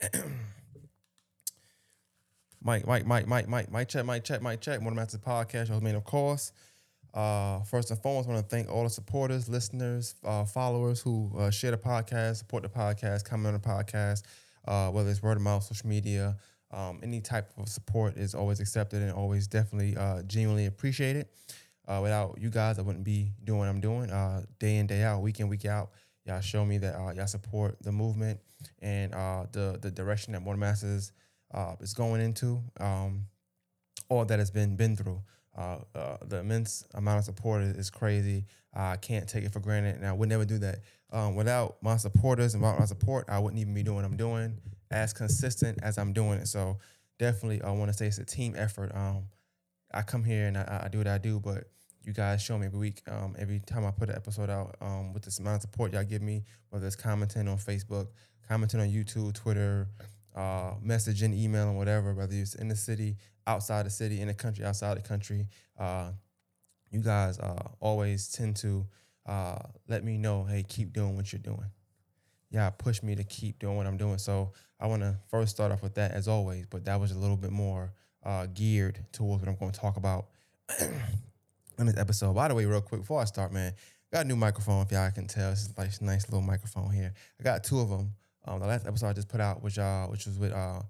Mike, Mike, Mike, Mike, Mike, Mike, check, Mike, check, Mike, check. One the podcast, your main, of course. Uh, first and foremost, I want to thank all the supporters, listeners, uh, followers who uh, share the podcast, support the podcast, comment on the podcast, uh, whether it's word of mouth, social media, um, any type of support is always accepted and always definitely uh, genuinely appreciated. Uh, without you guys, I wouldn't be doing what I'm doing day in, day out, week in, week out. Y'all show me that uh, y'all support the movement and uh, the the direction that Morning Masters uh, is going into, um, all that has been been through. Uh, uh, the immense amount of support is, is crazy. I can't take it for granted, and I would never do that. Um, without my supporters and without my support, I wouldn't even be doing what I'm doing as consistent as I'm doing it. So definitely, I want to say it's a team effort. Um, I come here and I, I, do what I do, but you guys show me every week, um, every time I put an episode out, um, with this amount of support y'all give me, whether it's commenting on Facebook, commenting on YouTube, Twitter, uh, messaging, emailing, whatever, whether it's in the city, outside the city, in the country, outside the country. Uh, you guys uh, always tend to uh, let me know, hey, keep doing what you're doing. Yeah, push me to keep doing what I'm doing. So I want to first start off with that as always, but that was a little bit more uh, geared towards what I'm going to talk about in this episode. By the way, real quick before I start, man, got a new microphone. If y'all can tell, this is like a nice little microphone here. I got two of them. Um, the last episode I just put out, which uh, which was with uh,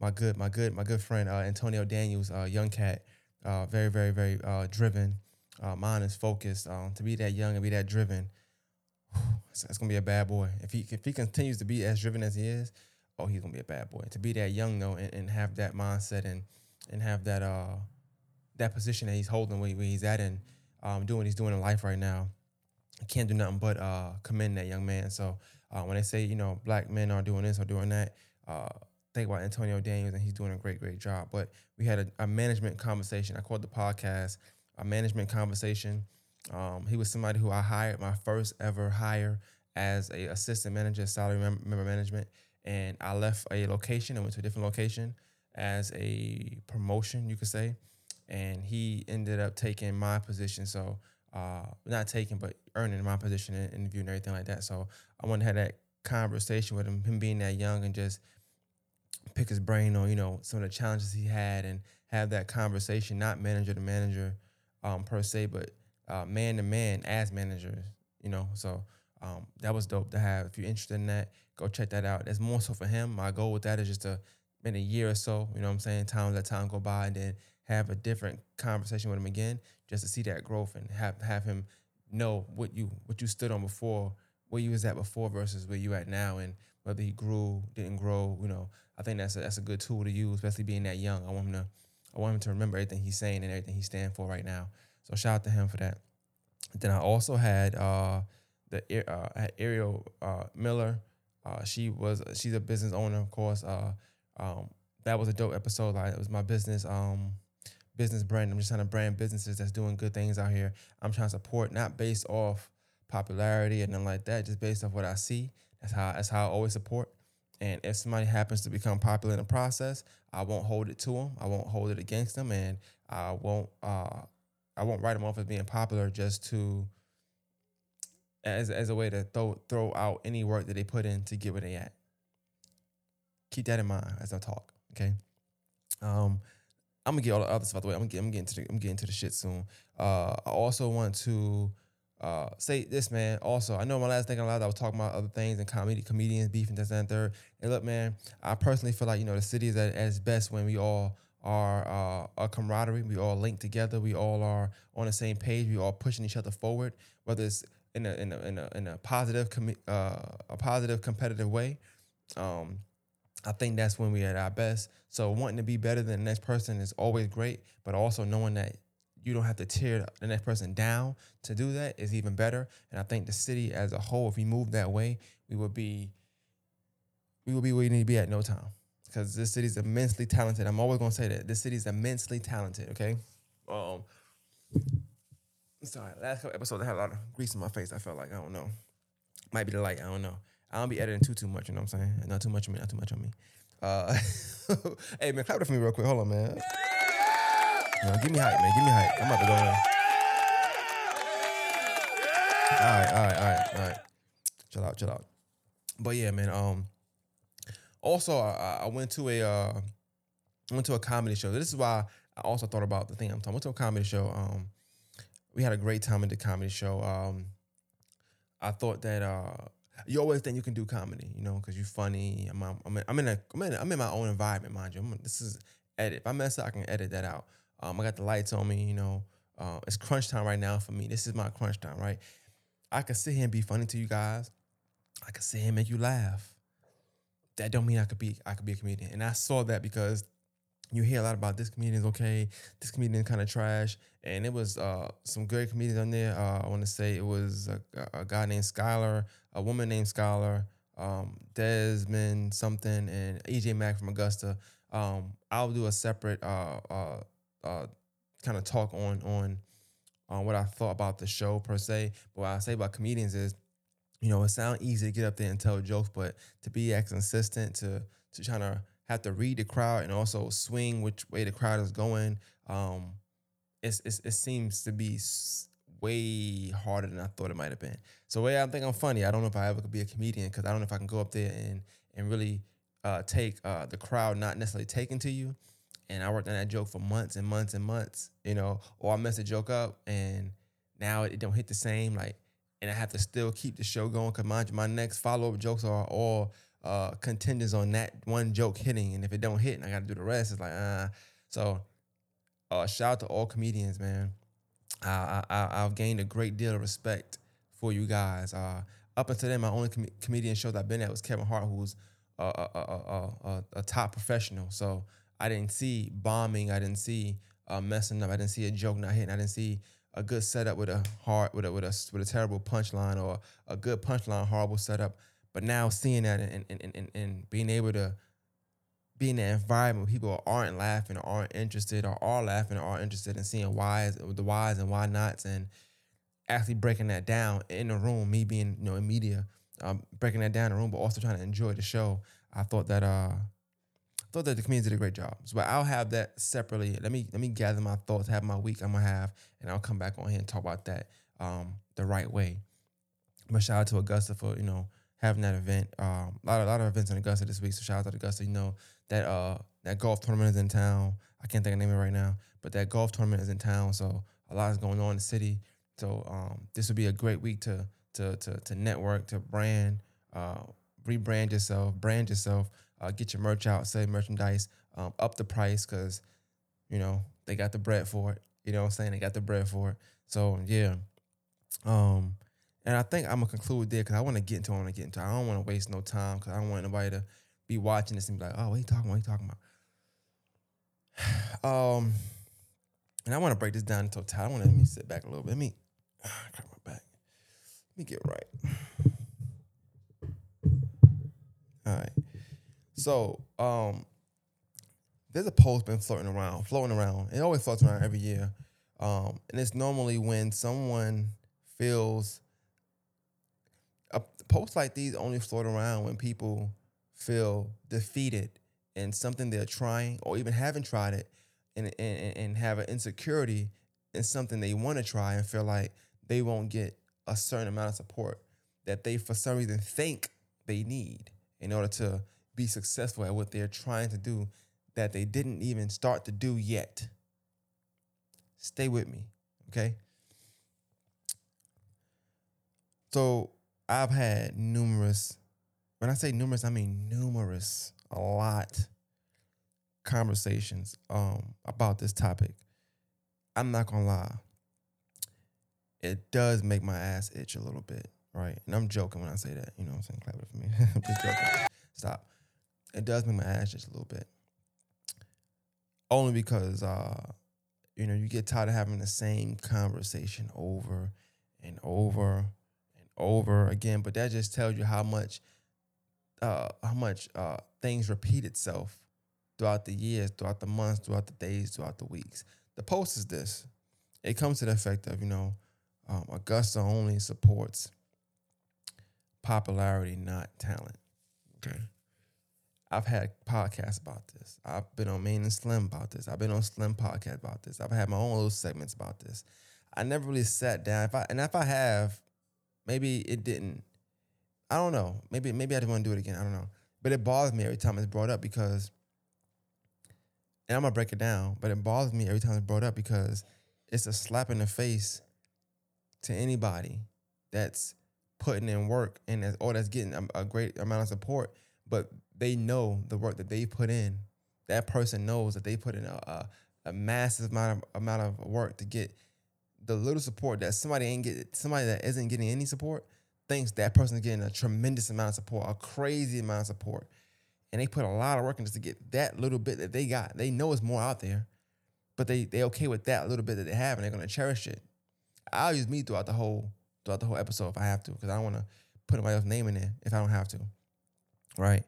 my good, my good, my good friend uh, Antonio Daniels, uh, young cat, uh, very, very, very uh, driven. Uh, mine is focused. Um, to be that young and be that driven, it's, it's gonna be a bad boy. If he if he continues to be as driven as he is, oh, he's gonna be a bad boy. To be that young though and, and have that mindset and and have that uh that position that he's holding where, where he's at and um, doing what he's doing in life right now, I can't do nothing but uh, commend that young man. So uh, when they say you know black men are doing this or doing that, uh, think about Antonio Daniels and he's doing a great great job. But we had a, a management conversation. I called the podcast a management conversation. Um, he was somebody who I hired my first ever hire as a assistant manager, salary mem- member management, and I left a location and went to a different location as a promotion, you could say. And he ended up taking my position. So uh, not taking, but earning my position in interview and everything like that. So I wanted to have that conversation with him, him being that young and just pick his brain on, you know, some of the challenges he had and have that conversation, not manager to manager um, per se, but uh, man to man as managers, you know. So um, that was dope to have. If you're interested in that, go check that out. That's more so for him. My goal with that is just to in a year or so, you know what I'm saying, time let time go by and then have a different conversation with him again, just to see that growth and have have him know what you what you stood on before, where you was at before versus where you at now, and whether he grew, didn't grow. You know, I think that's a, that's a good tool to use, especially being that young. I want him to I want him to remember everything he's saying and everything he's standing for right now. So shout out to him for that. Then I also had uh, the uh, Ariel uh, Miller. Uh, she was she's a business owner, of course. Uh, um, that was a dope episode. Like it was my business um, business brand. I'm just trying to brand businesses that's doing good things out here. I'm trying to support not based off popularity and nothing like that, just based off what I see. That's how that's how I always support. And if somebody happens to become popular in the process, I won't hold it to them. I won't hold it against them, and I won't uh, I won't write them off as being popular just to as as a way to throw throw out any work that they put in to get where they at. Keep that in mind as I talk. Okay. Um, I'm gonna get all the other stuff out the way. I'm I'm getting to the, I'm getting to the shit soon. Uh, I also want to uh, say this, man. Also, I know my last thing a lot I was talking about other things and comedy, comedians, beef, and this and third. And look, man, I personally feel like you know the city is at its best when we all are uh, a camaraderie. We all link together. We all are on the same page. We all pushing each other forward, whether it's in a in a in a, in a positive com- uh, a positive competitive way. Um, I think that's when we are at our best. So wanting to be better than the next person is always great, but also knowing that you don't have to tear the next person down to do that is even better. And I think the city as a whole, if we move that way, we would be we will be where we need to be at no time because this city is immensely talented. I'm always gonna say that this city is immensely talented. Okay. Um. Sorry, last couple episodes I had a lot of grease in my face. I felt like I don't know, might be the light. I don't know. I don't be editing too too much. You know what I'm saying? Not too much on me. Not too much on me. Uh, hey man, clap it for me real quick. Hold on, man. No, give me hype, man. Give me hype. I'm about to go in. All right, all right, all right, all right. Chill out, chill out. But yeah, man. Um, also, I, I went to a uh, went to a comedy show. This is why I also thought about the thing I'm talking. Went to a comedy show. Um, we had a great time at the comedy show. Um, I thought that uh, you always think you can do comedy, you know, because you're funny. I'm, I'm, in, I'm in a, I'm in, I'm in my own environment, mind you. I'm, this is edit. If I mess up, I can edit that out. Um, I got the lights on me, you know. Uh, it's crunch time right now for me. This is my crunch time, right? I can sit here and be funny to you guys. I can sit here and make you laugh. That don't mean I could be I could be a comedian. And I saw that because you hear a lot about this comedian's okay, this comedian kind of trash, and it was uh, some great comedians on there. Uh, I want to say it was a, a, guy named Skylar, a woman named Skylar, um, Desmond something, and EJ Mack from Augusta. Um, I'll do a separate uh, uh, uh kind of talk on on on what I thought about the show per se. But what I say about comedians is, you know, it sounds easy to get up there and tell jokes, but to be consistent to to trying to have to read the crowd and also swing which way the crowd is going. Um, it's, it's it seems to be way harder than I thought it might have been. So way I think I'm funny. I don't know if I ever could be a comedian because I don't know if I can go up there and and really uh, take uh, the crowd not necessarily taking to you. And I worked on that joke for months and months and months, you know, or I mess a joke up and now it don't hit the same. Like, and I have to still keep the show going because you, my next follow up jokes are all uh, contenders on that one joke hitting, and if it don't hit, and I got to do the rest, it's like uh. So, uh, shout out to all comedians, man. I, I I've gained a great deal of respect for you guys. Uh, up until then, my only com- comedian shows I've been at was Kevin Hart, who's a, a, a, a top professional. So I didn't see bombing. I didn't see uh, messing up. I didn't see a joke not hitting. I didn't see a good setup with a hard with a with a with a terrible punchline or a good punchline horrible setup. But now seeing that and and, and, and being able to be in that environment where people aren't laughing or aren't interested or are laughing or are interested in seeing whys, the whys and why nots and actually breaking that down in the room, me being, you know, in media, um, breaking that down in the room, but also trying to enjoy the show. I thought that uh I thought that the community did a great job. So I'll have that separately. Let me let me gather my thoughts, have my week I'm gonna have, and I'll come back on here and talk about that um the right way. But shout out to Augusta for, you know, having that event. Um, a lot of a lot of events in Augusta this week. So shout out to Augusta. You know that uh that golf tournament is in town. I can't think of the name of it right now, but that golf tournament is in town. So a lot is going on in the city. So um, this would be a great week to to to to network, to brand, uh, rebrand yourself, brand yourself, uh, get your merch out, sell merchandise, um, up the price because you know they got the bread for it. You know what I'm saying? They got the bread for it. So yeah. Um, and I think I'm gonna conclude there because I want to get into. I want to get into. I don't want to waste no time because I don't want nobody to be watching this and be like, "Oh, what you talking? What you talking about?" Um, and I want to break this down into total. I want to let me sit back a little bit. Let me crack my back. Let me get right. All right. So, um, there's a post been floating around, floating around. It always floats around every year. Um, and it's normally when someone feels a post like these only float around when people feel defeated in something they're trying or even haven't tried it and, and, and have an insecurity in something they want to try and feel like they won't get a certain amount of support that they for some reason think they need in order to be successful at what they're trying to do that they didn't even start to do yet. Stay with me, okay? So I've had numerous, when I say numerous, I mean numerous, a lot conversations um, about this topic. I'm not gonna lie. It does make my ass itch a little bit, right? And I'm joking when I say that. You know what I'm saying? Clap it for me. I'm just joking. Stop. It does make my ass itch a little bit. Only because uh, you know, you get tired of having the same conversation over and over over again, but that just tells you how much uh, how much uh, things repeat itself throughout the years, throughout the months, throughout the days, throughout the weeks. The post is this. It comes to the effect of, you know, um, Augusta only supports popularity, not talent. Okay. I've had podcasts about this. I've been on Main and Slim about this. I've been on Slim podcast about this. I've had my own little segments about this. I never really sat down. If I and if I have, maybe it didn't. I don't know. Maybe maybe I didn't want to do it again. I don't know. But it bothers me every time it's brought up because, and I'm gonna break it down. But it bothers me every time it's brought up because it's a slap in the face to anybody that's putting in work and that's, or that's getting a, a great amount of support, but they know the work that they put in. That person knows that they put in a, a, a massive amount of amount of work to get the little support that somebody ain't get somebody that isn't getting any support thinks that person's getting a tremendous amount of support, a crazy amount of support. And they put a lot of work into to get that little bit that they got. They know it's more out there, but they they okay with that little bit that they have and they're gonna cherish it. I'll use me throughout the whole throughout the whole episode if I have to, because I don't want to put anybody else's name in there if I don't have to. Right.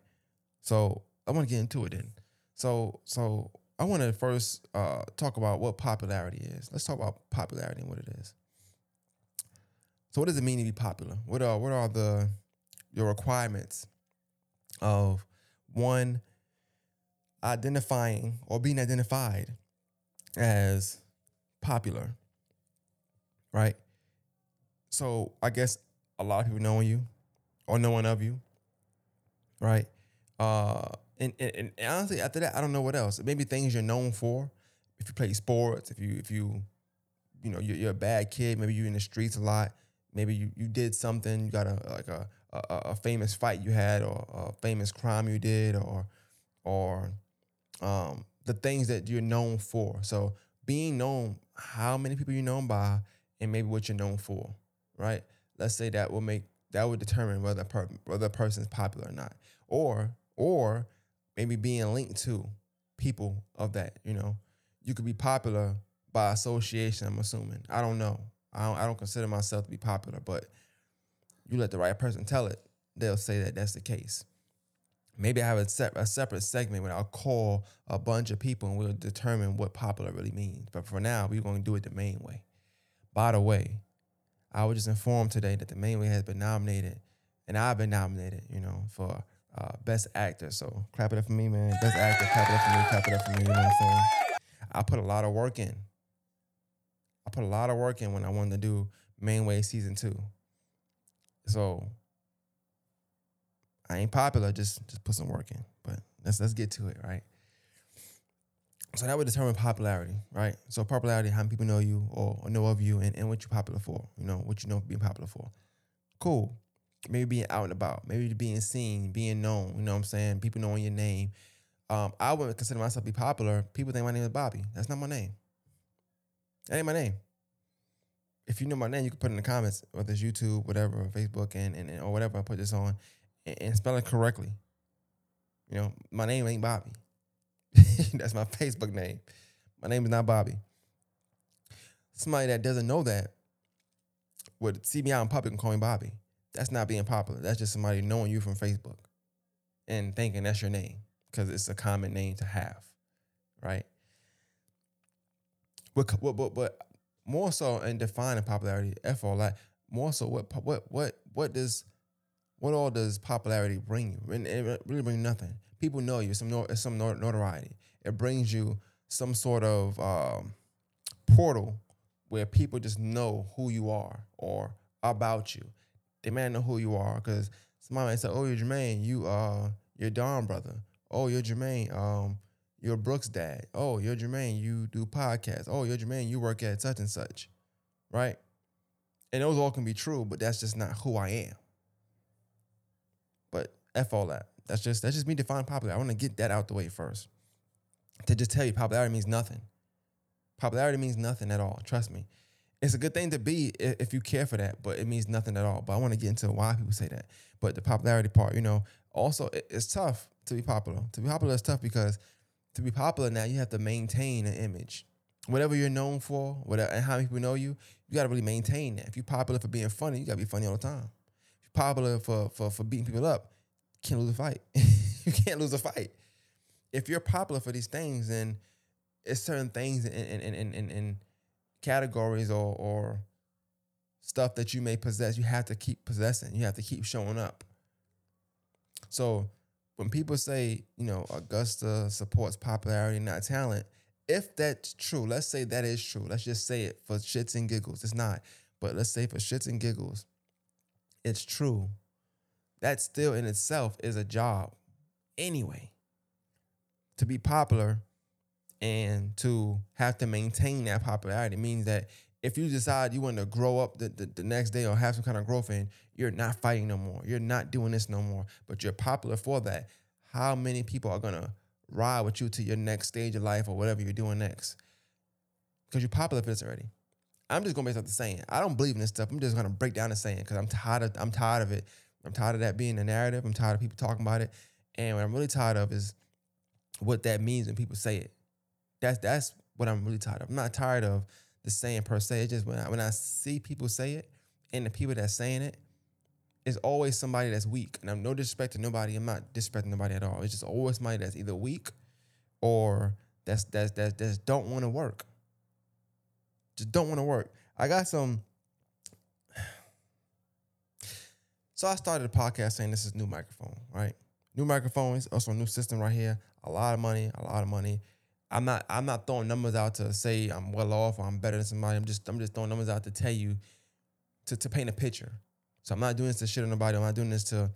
So I want to get into it then. So so I want to first uh, talk about what popularity is. Let's talk about popularity and what it is. So what does it mean to be popular? What are what are the your requirements of one identifying or being identified as popular? Right? So I guess a lot of people knowing you or knowing of you, right? Uh, and, and, and honestly, after that, I don't know what else. Maybe things you're known for. If you play sports, if you if you, you know, you're, you're a bad kid. Maybe you're in the streets a lot. Maybe you you did something. You got a like a a, a famous fight you had, or a famous crime you did, or or um, the things that you're known for. So being known, how many people you're known by, and maybe what you're known for right? Let's say that will make that would determine whether a per, whether a person is popular or not, or or maybe being linked to people of that. You know, you could be popular by association. I'm assuming. I don't know. I don't, I don't consider myself to be popular, but you let the right person tell it, they'll say that that's the case. Maybe I have a, se- a separate segment where I'll call a bunch of people and we'll determine what popular really means. But for now, we're going to do it the main way. By the way, I was just informed today that the main way has been nominated, and I've been nominated, you know, for uh, best actor. So clap it up for me, man. Best actor, clap it up for me, clap it up for me. You know what I'm saying? I put a lot of work in. I put a lot of work in when I wanted to do Mainway season two. So I ain't popular, just just put some work in. But let's let's get to it, right? So that would determine popularity, right? So popularity, how many people know you or, or know of you and, and what you're popular for, you know, what you know being popular for. Cool. Maybe being out and about, maybe being seen, being known, you know what I'm saying? People knowing your name. Um, I wouldn't consider myself to be popular. People think my name is Bobby. That's not my name. That ain't my name. If you know my name, you can put in the comments, whether it's YouTube, whatever, Facebook, and, and, and or whatever I put this on, and, and spell it correctly. You know, my name ain't Bobby. That's my Facebook name. My name is not Bobby. Somebody that doesn't know that would see me out in public and call me Bobby. That's not being popular. That's just somebody knowing you from Facebook and thinking that's your name because it's a common name to have, right? But, but, but, but more so in defining popularity, F all that, more so what what what what does what all does popularity bring you? And it really bring nothing people know you, some some notoriety. It brings you some sort of um, portal where people just know who you are or about you. They might know who you are because somebody might say, "Oh, you're Jermaine. You uh, you're Don brother. Oh, you're Jermaine. Um, you're Brooks' dad. Oh, you're Jermaine. You do podcasts. Oh, you're Jermaine. You work at such and such, right? And those all can be true, but that's just not who I am. But f all that. That's just that's just me defining popular. I want to get that out the way first. To just tell you, popularity means nothing. Popularity means nothing at all. Trust me. It's a good thing to be if you care for that, but it means nothing at all. But I want to get into why people say that. But the popularity part, you know, also it's tough to be popular. To be popular is tough because to be popular now you have to maintain an image. Whatever you're known for, whatever and how many people know you, you got to really maintain that. If you're popular for being funny, you got to be funny all the time. If you're popular for for for beating people up, can't lose a fight. you can't lose a fight. If you're popular for these things, then it's certain things and and and in, in categories or or stuff that you may possess, you have to keep possessing. You have to keep showing up. So when people say, you know, Augusta supports popularity, not talent, if that's true, let's say that is true. Let's just say it for shits and giggles. It's not, but let's say for shits and giggles, it's true that still in itself is a job anyway. To be popular and to have to maintain that popularity means that if you decide you want to grow up the, the, the, next day or have some kind of growth in, you're not fighting no more. You're not doing this no more, but you're popular for that. How many people are going to ride with you to your next stage of life or whatever you're doing next? Because you're popular for this already. I'm just gonna make the saying. I don't believe in this stuff. I'm just gonna break down the saying because I'm tired of I'm tired of it. I'm tired of that being the narrative. I'm tired of people talking about it. And what I'm really tired of is what that means when people say it. That's that's what I'm really tired of. I'm not tired of the saying per se. It's just when I, when I see people say it and the people that's saying it, it's always somebody that's weak. And I'm no disrespect to nobody. I'm not disrespecting nobody at all. It's just always somebody that's either weak or that's that's that's, that's don't want to work. Just don't want to work. I got some. So I started a podcast saying this is new microphone, right? New microphones, also new system right here. A lot of money, a lot of money. I'm not I'm not throwing numbers out to say I'm well off or I'm better than somebody. I'm just I'm just throwing numbers out to tell you to, to paint a picture. So I'm not doing this to shit on nobody. I'm not doing this to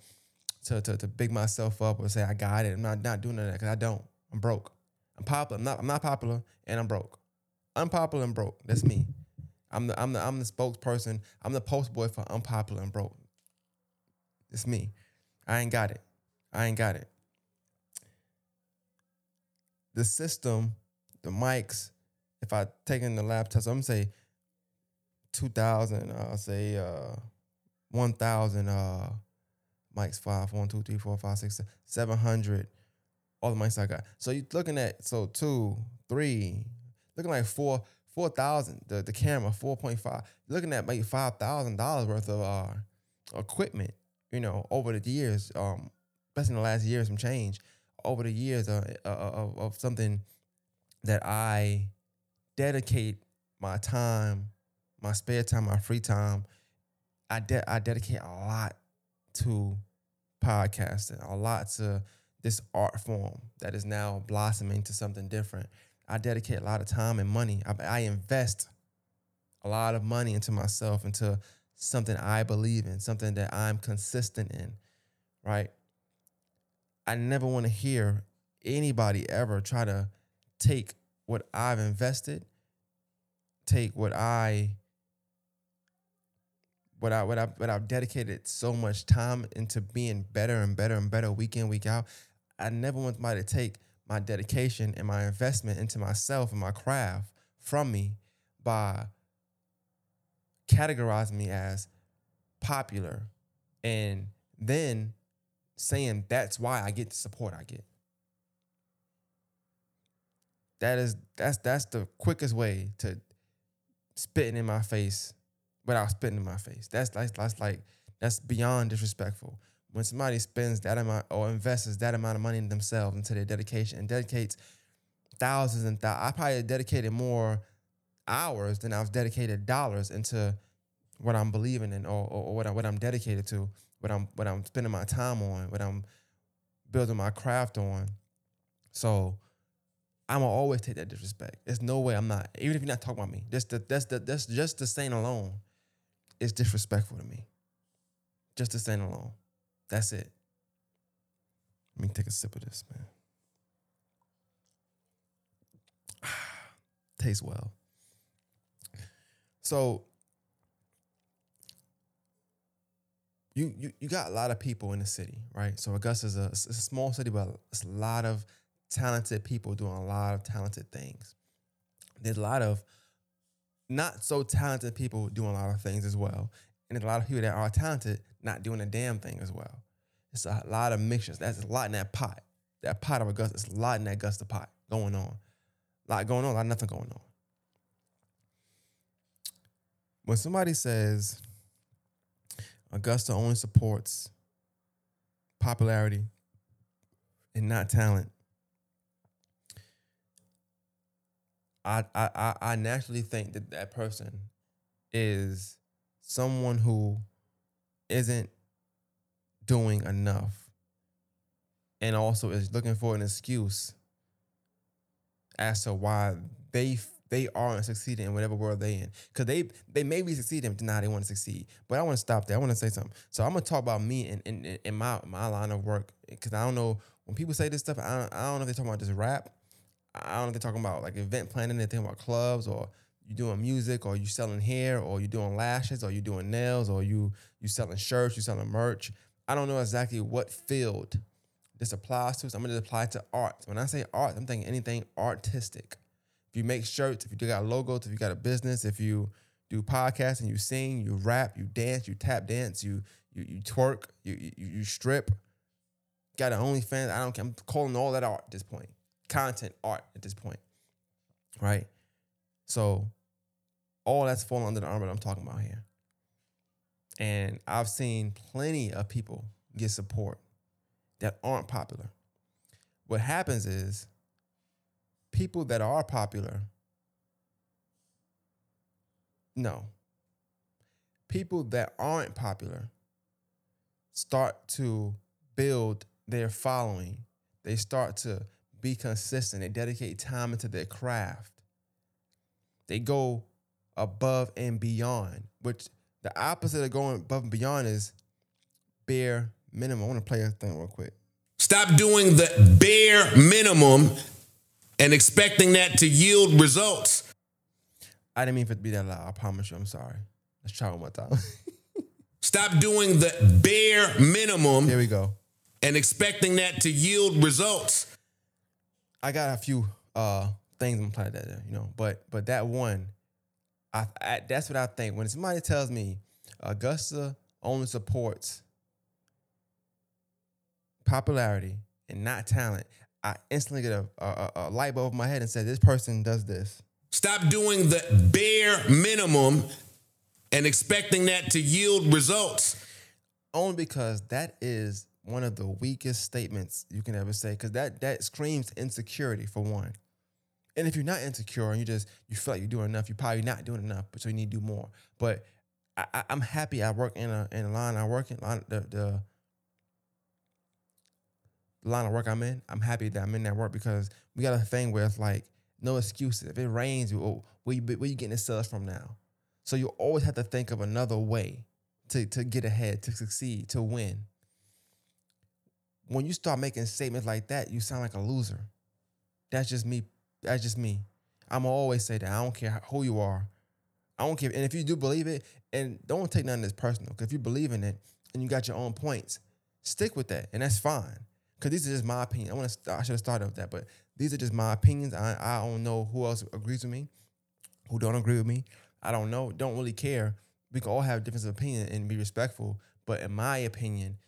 to to, to big myself up or say I got it. I'm not not doing that because I don't. I'm broke. I'm popular. I'm not I'm not popular and I'm broke. Unpopular and broke. That's me. I'm the I'm the I'm the spokesperson. I'm the post boy for unpopular and broke. It's me. I ain't got it. I ain't got it. The system, the mics, if I take in the laptop, so I'm gonna say 2,000, I'll say uh, 1,000 uh, mics, five, one, two, three, four, five, six, 700, all the mics I got. So you're looking at, so two, three, looking like four, 4,000, the, the camera, 4.5, looking at maybe $5,000 worth of uh, equipment, you know, over the years, um, especially in the last year, some change, over the years uh, uh, of, of something that I dedicate my time, my spare time, my free time. I, de- I dedicate a lot to podcasting, a lot to this art form that is now blossoming to something different. I dedicate a lot of time and money. I, I invest a lot of money into myself, into something I believe in, something that I'm consistent in, right? I never want to hear anybody ever try to take what I've invested, take what I what I what I what I've dedicated so much time into being better and better and better week in, week out. I never want somebody to take my dedication and my investment into myself and my craft from me by categorizing me as popular and then saying that's why I get the support I get. That is that's that's the quickest way to spitting in my face without spitting in my face. That's that's, that's like that's beyond disrespectful when somebody spends that amount or invests that amount of money in themselves into their dedication and dedicates thousands and thousands, I probably dedicated more hours than I've dedicated dollars into what I'm believing in or, or, or what, I, what I'm dedicated to, what I'm what I'm spending my time on, what I'm building my craft on. So I'm gonna always take that disrespect. There's no way I'm not, even if you're not talking about me. Just the, that's the that's just the saying alone is disrespectful to me. Just the saying alone. That's it. Let me take a sip of this, man. Tastes well. So you, you you got a lot of people in the city, right? So Augusta is a, a small city, but it's a lot of talented people doing a lot of talented things. There's a lot of not so talented people doing a lot of things as well. And there's a lot of people that are talented not doing a damn thing as well. It's a lot of mixtures. That's a lot in that pot. That pot of Augusta. It's a lot in that Augusta pot going on. A lot going on, a lot nothing going on. When somebody says Augusta only supports popularity and not talent, I I I naturally think that that person is someone who isn't doing enough and also is looking for an excuse as to why they they aren't succeeding in whatever world they in. Cause they they may be succeeding, now they want to succeed. But I want to stop there. I want to say something. So I'm gonna talk about me in in, in my my line of work. Cause I don't know when people say this stuff, I don't, I don't know if they're talking about just rap. I don't know if they're talking about like event planning, they're talking about clubs or you doing music or you selling hair or you doing lashes or you doing nails or you you selling shirts, you selling merch. I don't know exactly what field this applies to. So I'm gonna apply to art. When I say art, I'm thinking anything artistic. If you make shirts, if you do got logos, if you got a business, if you do podcasts and you sing, you rap, you dance, you tap dance, you you you twerk, you you, you strip, got an OnlyFans. I don't care. I'm calling all that art at this point. Content art at this point. Right? So all that's falling under the umbrella I'm talking about here. And I've seen plenty of people get support that aren't popular. What happens is people that are popular, no. People that aren't popular start to build their following. They start to be consistent. They dedicate time into their craft. They go above and beyond, which the opposite of going above and beyond is bare minimum. I want to play a thing real quick. Stop doing the bare minimum and expecting that to yield results. I didn't mean for it to be that loud. I promise you. I'm sorry. Let's try one more time. Stop doing the bare minimum Here we go. and expecting that to yield results. I got a few uh things I'm that, there you know, but but that one, I, I that's what I think. When somebody tells me Augusta only supports popularity and not talent, I instantly get a, a, a light bulb in my head and say, this person does this. Stop doing the bare minimum and expecting that to yield results. Only because that is one of the weakest statements you can ever say. Because that that screams insecurity for one. And if you're not insecure and you just you feel like you're doing enough, you're probably not doing enough, but so you need to do more. But I, I, I'm happy I work in a in a line I work in line the the line of work I'm in. I'm happy that I'm in that work because we got a thing where it's like no excuses. If it rains, oh, where you where you getting the sales from now? So you always have to think of another way to to get ahead, to succeed, to win. When you start making statements like that, you sound like a loser. That's just me. That's just me. I'm always say that. I don't care who you are. I don't care. And if you do believe it, and don't take nothing as personal, because if you believe in it and you got your own points, stick with that, and that's fine. Because these are just my opinion. I want to. I should have started with that, but these are just my opinions. I I don't know who else agrees with me, who don't agree with me. I don't know. Don't really care. We can all have difference of opinion and be respectful. But in my opinion,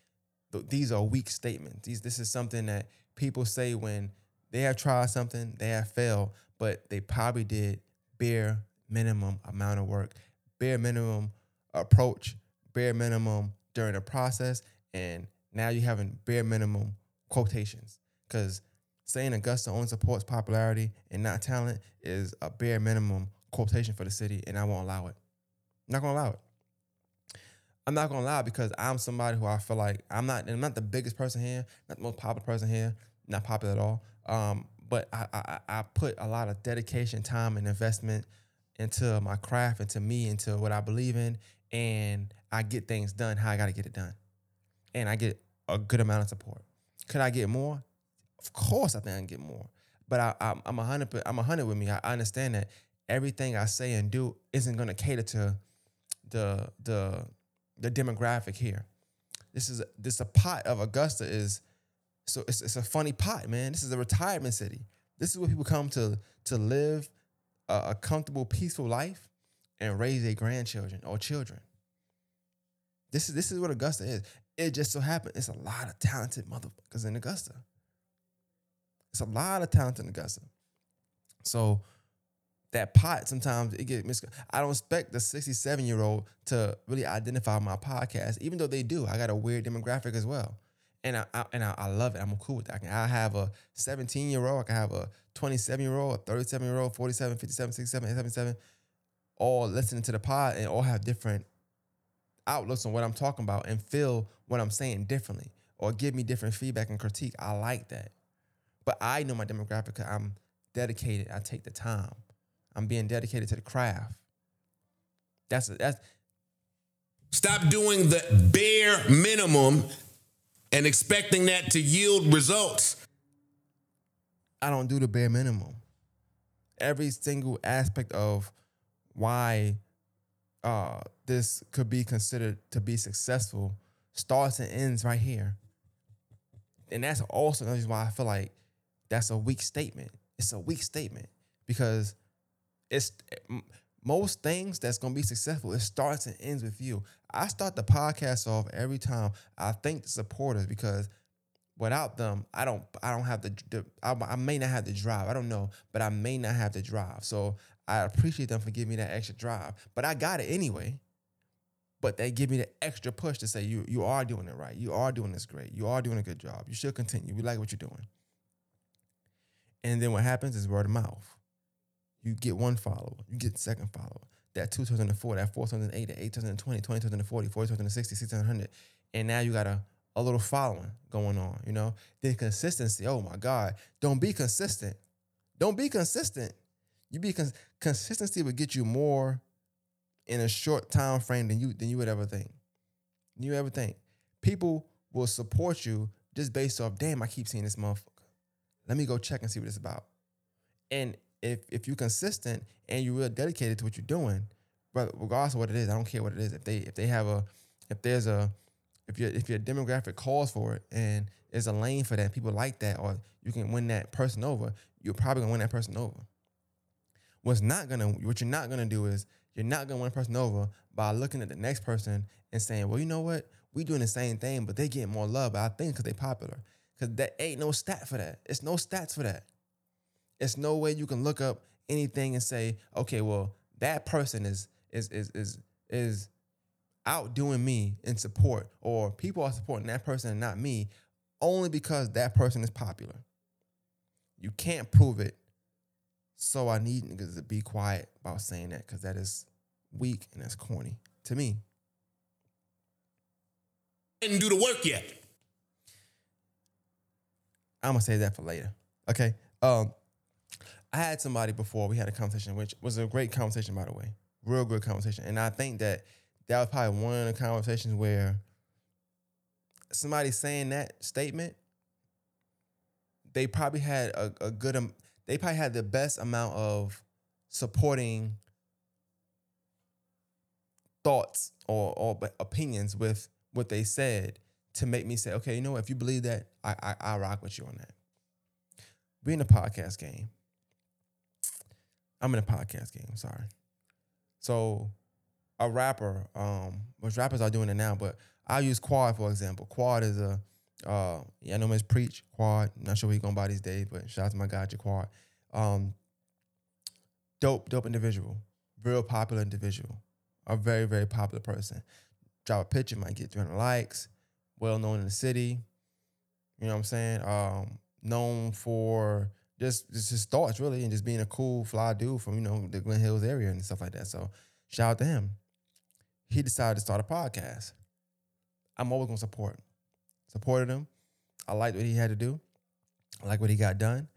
th- these are weak statements. These this is something that people say when they have tried something, they have failed, but they probably did bare minimum amount of work, bare minimum approach, bare minimum during the process, and now you're having bare minimum quotations. Because saying Augusta only supports popularity and not talent is a bare minimum quotation for the city, and I won't allow it. I'm not gonna allow it. I'm not gonna allow it because I'm somebody who I feel like I'm not. I'm not the biggest person here, not the most popular person here, not popular at all. Um, but I, I I put a lot of dedication, time, and investment into my craft, into me, into what I believe in, and I get things done how I got to get it done, and I get a good amount of support. Could I get more? Of course, I think I can get more. But I, I, I'm a hundred. I'm a hundred with me. I understand that everything I say and do isn't going to cater to the the the demographic here. This is this a pot of Augusta is so it's it's a funny pot, man. This is a retirement city. This is where people come to to live a, a comfortable, peaceful life and raise their grandchildren or children. This is this is what Augusta is. It just so happened it's a lot of talented motherfuckers in Augusta. It's a lot of talent in Augusta. So that pot sometimes it get mis. I don't expect the 67 year old to really identify my podcast, even though they do. I got a weird demographic as well, and I, I and I, I, love it. I'm cool with that. I, can, I have a 17 year old, I can have a 27 year old, a 37 year old, 47, 57, 67, 77, all listening to the pod and all have different outlooks on what I'm talking about and feel what I'm saying differently or give me different feedback and critique. I like that. But I know my demographic. I'm dedicated. I take the time. I'm being dedicated to the craft. That's that's Stop doing the bare minimum and expecting that to yield results. I don't do the bare minimum. Every single aspect of why uh, this could be considered to be successful starts and ends right here. And that's also another reason why I feel like that's a weak statement. It's a weak statement because it's most things that's gonna be successful. It starts and ends with you. I start the podcast off every time. I thank the supporters because without them, I don't I don't have the, the I, I, may not have the drive. I don't know, but I may not have the drive. So I appreciate them for giving me that extra drive. But I got it anyway. But they give me the extra push to say you you are doing it right. You are doing this great. You are doing a good job. You should continue. We like what you're doing. And then what happens is word of mouth. You get one follower, you get second follower. That 2004, that 4008, that 8020, 2040, 4060, 1600. And now you got a a little following going on, you know? Then consistency. Oh my God. Don't be consistent. Don't be consistent. You be cons- consistency would get you more in a short time frame than you than you would ever think. You ever think. People will support you just based off, damn, I keep seeing this motherfucker. Let me go check and see what it's about. And if if you're consistent and you're real dedicated to what you're doing, but regardless of what it is, I don't care what it is. If they if they have a if there's a if your if your demographic calls for it and there's a lane for that, people like that, or you can win that person over, you're probably gonna win that person over. What's not gonna what you're not gonna do is you're not gonna win a person over by looking at the next person and saying, well, you know what, we doing the same thing, but they get more love. But I think because they popular, because that ain't no stat for that. It's no stats for that. It's no way you can look up anything and say, okay, well, that person is is is is is outdoing me in support, or people are supporting that person and not me, only because that person is popular. You can't prove it. So I need niggas to be quiet about saying that because that is weak and that's corny to me. Didn't do the work yet. I'm gonna say that for later. Okay. Um, I had somebody before we had a conversation, which was a great conversation, by the way, real good conversation, and I think that that was probably one of the conversations where somebody saying that statement, they probably had a, a good, um, they probably had the best amount of supporting thoughts or, or opinions with what they said to make me say, okay, you know, if you believe that, I, I I rock with you on that. We in the podcast game. I'm in a podcast game. Sorry. So a rapper, um, which rappers are doing it now, but I'll use Quad for example. Quad is a uh yeah, I know him as Preach, Quad. Not sure what he's gonna buy these days, but shout out to my guy Jaquad. Um dope, dope individual. Real popular individual. A very, very popular person. Drop a picture, might get 300 likes, well known in the city. You know what I'm saying? Um, known for just, just his thoughts really and just being a cool fly dude from, you know, the Glenn Hills area and stuff like that. So shout out to him he decided to start a podcast. I'm always gonna support. Supported him. I liked what he had to do. I like what he got done.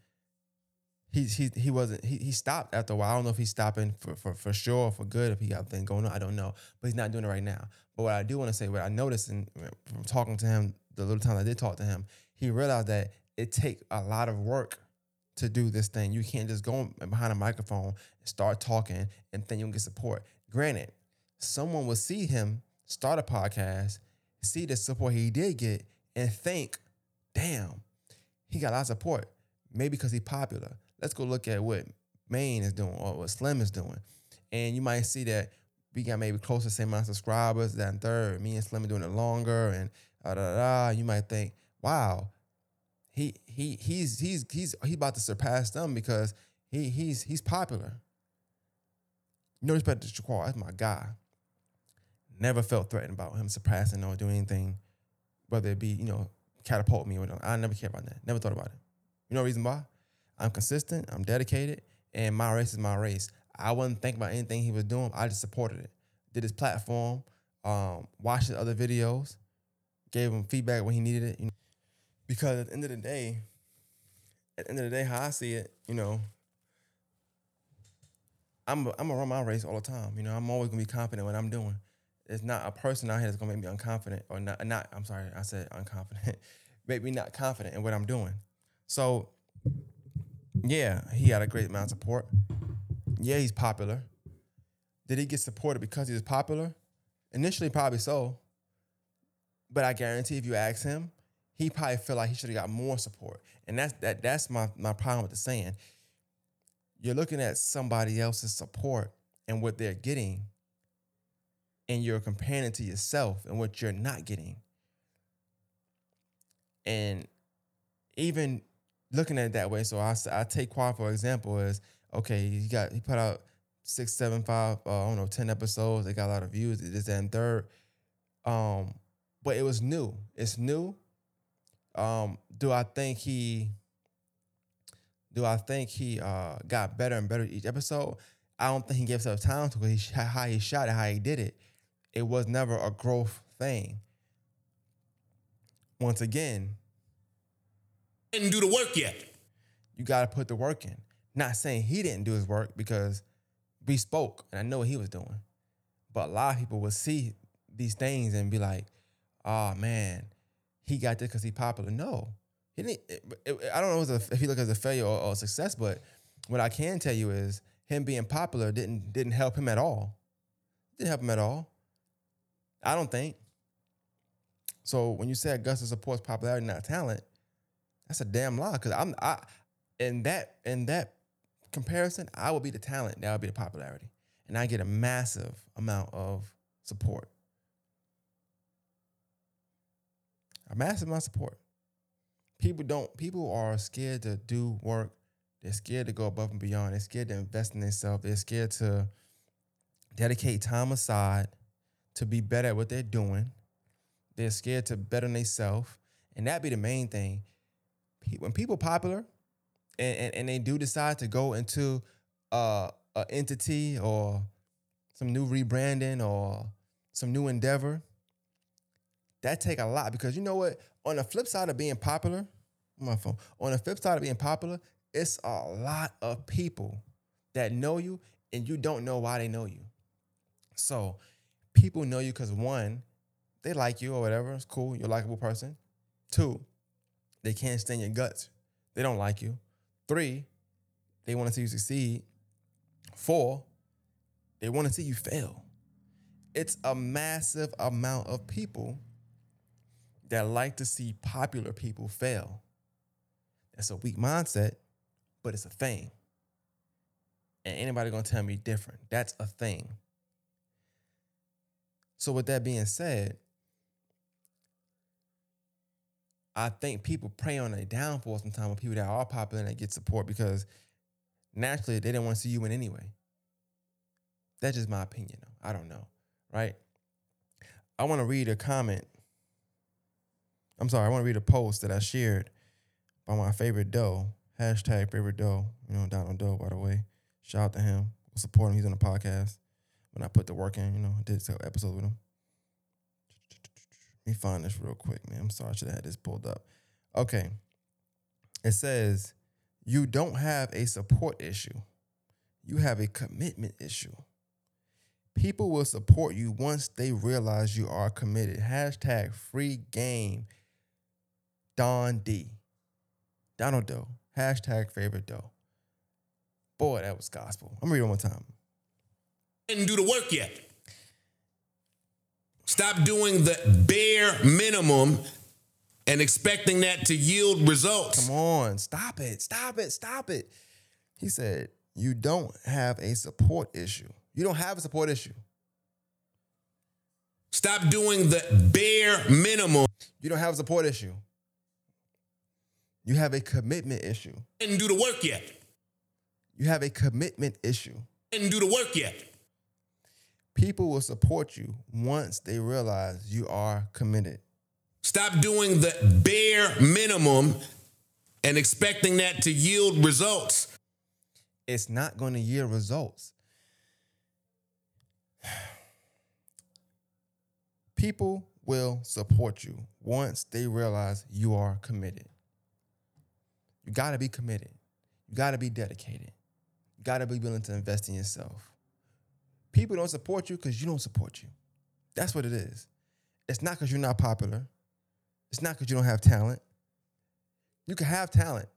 He he he wasn't he he stopped after a while. I don't know if he's stopping for for for sure or for good. If he got thing going on, I don't know. But he's not doing it right now. But what I do want to say, what I noticed and from talking to him, the little time I did talk to him, he realized that it take a lot of work to do this thing. You can't just go behind a microphone and start talking and then you'll get support. Granted, someone will see him start a podcast, see the support he did get, and think, damn, he got a lot of support. Maybe because he's popular. Let's go look at what Maine is doing or what Slim is doing. And you might see that we got maybe close to the same amount of subscribers, that and third. Me and Slim are doing it longer, and da da da. You might think, wow, he he he's he's he's he's about to surpass them because he he's he's popular. No respect to Shaquan, that's my guy never felt threatened about him surpassing or doing anything, whether it be, you know, catapult me or not. I never cared about that. Never thought about it. You know reason why? I'm consistent, I'm dedicated, and my race is my race. I wasn't thinking about anything he was doing. I just supported it. Did his platform, um, watched his other videos, gave him feedback when he needed it. You know? Because at the end of the day, at the end of the day, how I see it, you know, I'm I'm gonna run my race all the time. You know, I'm always gonna be confident what I'm doing There's not a person out here that's gonna make me unconfident or not. Not. I'm sorry, I said unconfident. make me not confident in what I'm doing. So, yeah, he had a great amount of support. Yeah, he's popular. Did he get supported because he was popular? Initially, probably so. But I guarantee if you ask him, he probably feel like he should have got more support. And that's that that's my my problem with the saying. You're looking at somebody else's support and what they're getting, and you're comparing it to yourself and what you're not getting. And even looking at it that way, so I, I take Quad for example as okay, he got he put out six, seven, five, uh, I don't know, ten episodes. They got a lot of views. This and third, um, but it was new. It's new. Um, do I think he? Do I think he uh, got better and better each episode? I don't think he gave himself time to he, how he shot it, how he did it. It was never a growth thing. Once again, didn't do the work yet. You got to put the work in. Not saying he didn't do his work because we spoke and I know what he was doing. But a lot of people will see these things and be like, oh man, he got this because he popular. No, he didn't. It, it, I don't know if he look as a failure or, or success, but what I can tell you is him being popular didn't didn't help him at all. Didn't help him at all. I don't think. So when you say Augusta supports popularity, not talent, that's a damn lie. Because I'm I in that in that comparison, I would be the talent, that would be the popularity, and I get a massive amount of support. A massive amount of support. People don't. People are scared to do work. They're scared to go above and beyond. They're scared to invest in themselves. They're scared to dedicate time aside to be better at what they're doing. They're scared to better themselves, and that be the main thing. When people popular, and, and, and they do decide to go into uh, an entity or some new rebranding or some new endeavor, that take a lot because you know what? On the flip side of being popular, my phone. On the flip side of being popular, it's a lot of people that know you and you don't know why they know you. So people know you because one, they like you or whatever. It's cool. You're a likable person. Two, they can't stand your guts. They don't like you. Three, they want to see you succeed. Four, they want to see you fail. It's a massive amount of people that like to see popular people fail. That's a weak mindset, but it's a thing. And anybody gonna tell me different? That's a thing. So with that being said, I think people prey on a downfall sometimes with people that are popular and they get support because naturally they didn't want to see you win anyway. That's just my opinion. Though. I don't know, right? I want to read a comment. I'm sorry, I want to read a post that I shared by my favorite doe. Hashtag favorite doe. You know, Donald Doe, by the way. Shout out to him. Support him. He's on the podcast. When I put the work in, you know, did some episode with him Let me find this real quick, man. I'm sorry, I should have had this pulled up. Okay. It says, you don't have a support issue. You have a commitment issue. People will support you once they realize you are committed. Hashtag free game. Don D. Donald Doe. Hashtag favorite Doe. Boy, that was gospel. I'm reading one more time. Didn't do the work yet. Stop doing the bare minimum and expecting that to yield results. Come on, stop it, stop it, stop it. He said, You don't have a support issue. You don't have a support issue. Stop doing the bare minimum. You don't have a support issue. You have a commitment issue. Didn't do the work yet. You have a commitment issue. Didn't do the work yet. People will support you once they realize you are committed. Stop doing the bare minimum and expecting that to yield results. It's not going to yield results. People will support you once they realize you are committed. You got to be committed. You got to be dedicated. You got to be willing to invest in yourself. People don't support you because you don't support you. That's what it is. It's not because you're not popular. It's not because you don't have talent. You can have talent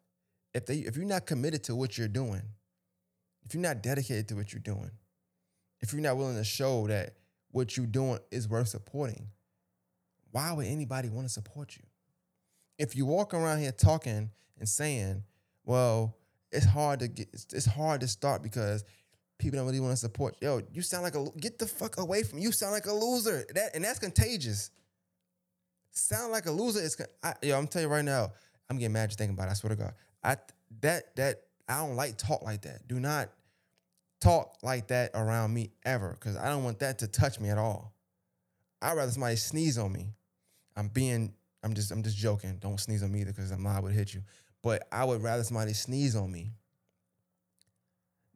if they if you're not committed to what you're doing, if you're not dedicated to what you're doing, if you're not willing to show that what you're doing is worth supporting, why would anybody want to support you? If you walk around here talking and saying, "Well, it's hard to get, it's hard to start because people don't really want to support," yo, you sound like a get the fuck away from. You sound like a loser. That and that's contagious. Sound like a loser is, I, yo. I'm telling you right now, I'm getting mad just thinking about it. I swear to God, I that that I don't like talk like that. Do not talk like that around me ever, because I don't want that to touch me at all. I'd rather somebody sneeze on me. I'm being, I'm just, I'm just joking. Don't sneeze on me either, because I'm liable would hit you. But I would rather somebody sneeze on me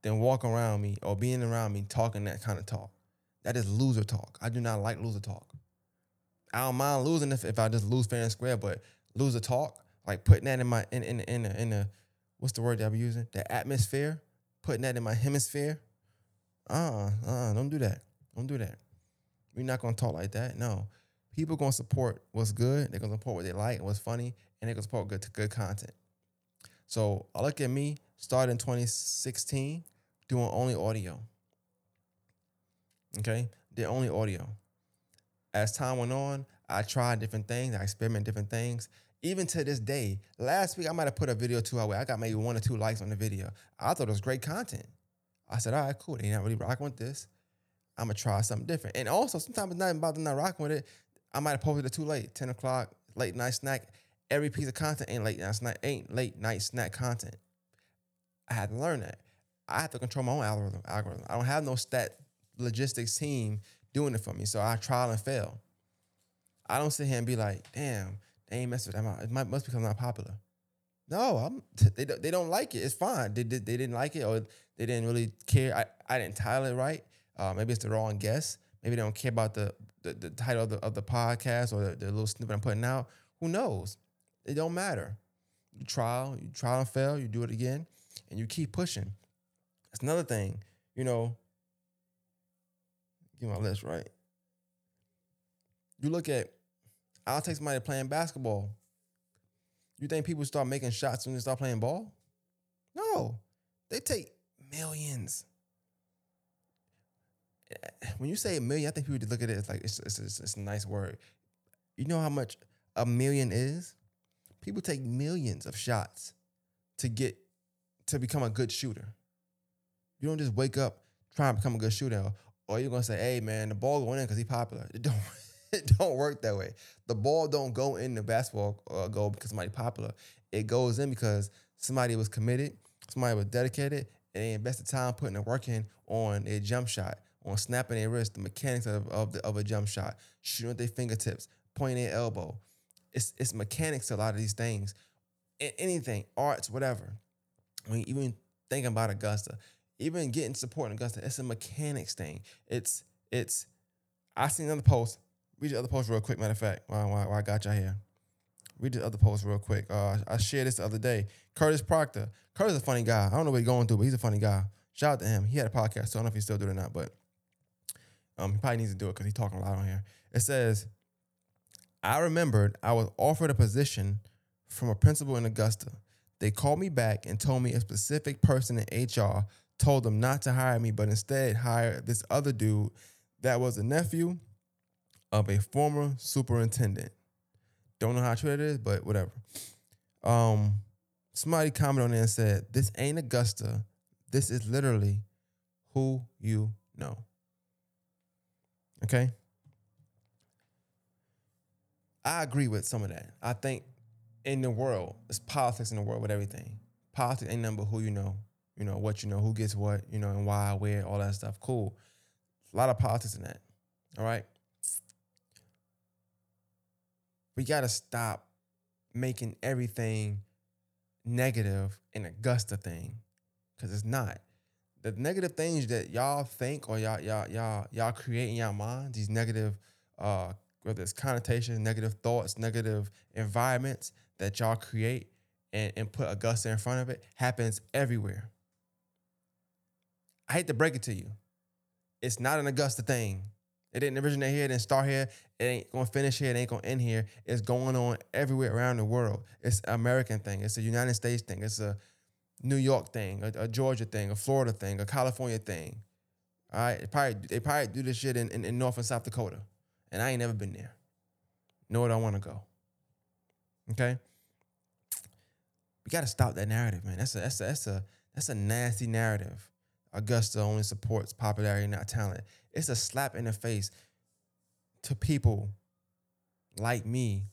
than walk around me or being around me talking that kind of talk. That is loser talk. I do not like loser talk. I don't mind losing if, if I just lose fair and square, but loser talk, like putting that in my in in in the, in the what's the word that I'm using? The atmosphere, putting that in my hemisphere. Uh, uh, don't do that. Don't do that. We're not gonna talk like that. No. People gonna support what's good. They're gonna support what they like what's funny, and they're gonna support good good content. So I look at me, started in 2016, doing only audio. Okay, did only audio. As time went on, I tried different things, I experimented different things. Even to this day, last week I might have put a video two out I got maybe one or two likes on the video. I thought it was great content. I said, all right, cool. They not really rocking with this. I'm gonna try something different. And also, sometimes it's not even about them not rocking with it. I might have posted it too late, 10 o'clock, late night snack. Every piece of content ain't late night snack, ain't late night snack content. I had to learn that. I have to control my own algorithm. Algorithm. I don't have no stat logistics team doing it for me. So I trial and fail. I don't sit here and be like, damn, they ain't messing with that. It might, must become not popular. No, I'm, they, they don't like it. It's fine. They, they, they didn't like it or they didn't really care. I, I didn't title it right. Uh, maybe it's the wrong guess. Maybe they don't care about the, the, the title of the, of the podcast or the, the little snippet I'm putting out. Who knows? It don't matter. You trial, you trial and fail, you do it again, and you keep pushing. That's another thing. You know, get my list right. You look at, I'll take somebody playing basketball. You think people start making shots when they start playing ball? No, they take millions. When you say a million, I think people look at it as like it's, it's, it's, it's a nice word. You know how much a million is? People take millions of shots to get to become a good shooter. You don't just wake up trying to become a good shooter, or you're gonna say, "Hey, man, the ball going in because he's popular." It don't. It don't work that way. The ball don't go in the basketball uh, goal because somebody popular. It goes in because somebody was committed, somebody was dedicated, and they invested time putting the work in on a jump shot, on snapping their wrist, the mechanics of, of, the, of a jump shot, shooting with their fingertips, pointing their elbow. It's it's mechanics to a lot of these things. anything, arts, whatever. When even thinking about Augusta, even getting support in Augusta, it's a mechanics thing. It's it's I seen another post read the other post real quick. Matter of fact, why why, while I got y'all here, read the other post real quick. Uh, I shared this the other day. Curtis Proctor. Curtis is a funny guy. I don't know what he's going through, but he's a funny guy. Shout out to him. He had a podcast, so I don't know if he still doing it or not, but um, he probably needs to do it because he's talking a lot on here. It says, I remembered I was offered a position from a principal in Augusta. They called me back and told me a specific person in HR told them not to hire me, but instead hire this other dude that was a nephew of a former superintendent. Don't know how true it is, but whatever. Um, somebody commented on there and said, "This ain't Augusta. This is literally who you know." Okay. I agree with some of that. I think in the world, it's politics in the world with everything. Politics ain't but who you know, you know, what you know, who gets what, you know, and why, where, all that stuff. Cool. A lot of politics in that. All right we got to stop making everything negative an Augusta thing because it's not. The negative things that y'all think or y'all y'all y'all y'all create in y'all mind, these negative uh whether it's connotations, negative thoughts, negative environments that y'all create and, and put Augusta in front of it happens everywhere. I hate to break it to you. It's not an Augusta thing. It didn't originate here, it didn't start here, it ain't gonna finish here, it ain't gonna end here. It's going on everywhere around the world. It's an American thing, it's a United States thing, it's a New York thing, a, a Georgia thing, a Florida thing, a California thing. All right, they probably they probably do this shit in, in, in North and South Dakota, and I ain't never been there. Nor do I want to go. Okay, we got to stop that narrative, man. That's a that's a that's a that's a nasty narrative. Augusta only supports popularity, not talent. It's a slap in the face to people like me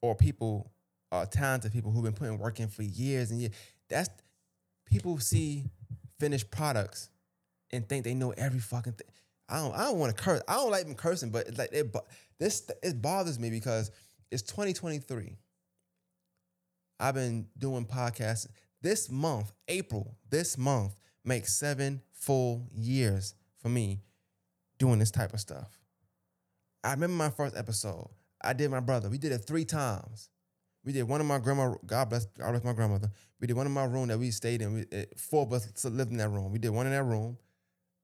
or people, uh, talented people who've been putting work in for years and years. That's people see finished products and think they know every fucking thing. I don't. I don't want to curse. I don't like even cursing, but it's like it. But This it bothers me because it's 2023. I've been doing podcasts this month, April. This month makes seven full years for me doing this type of stuff. I remember my first episode. I did my brother. We did it three times. We did one of my grandma. God bless. God bless my grandmother. We did one in my room that we stayed in. We, it, four of us lived in that room. We did one in that room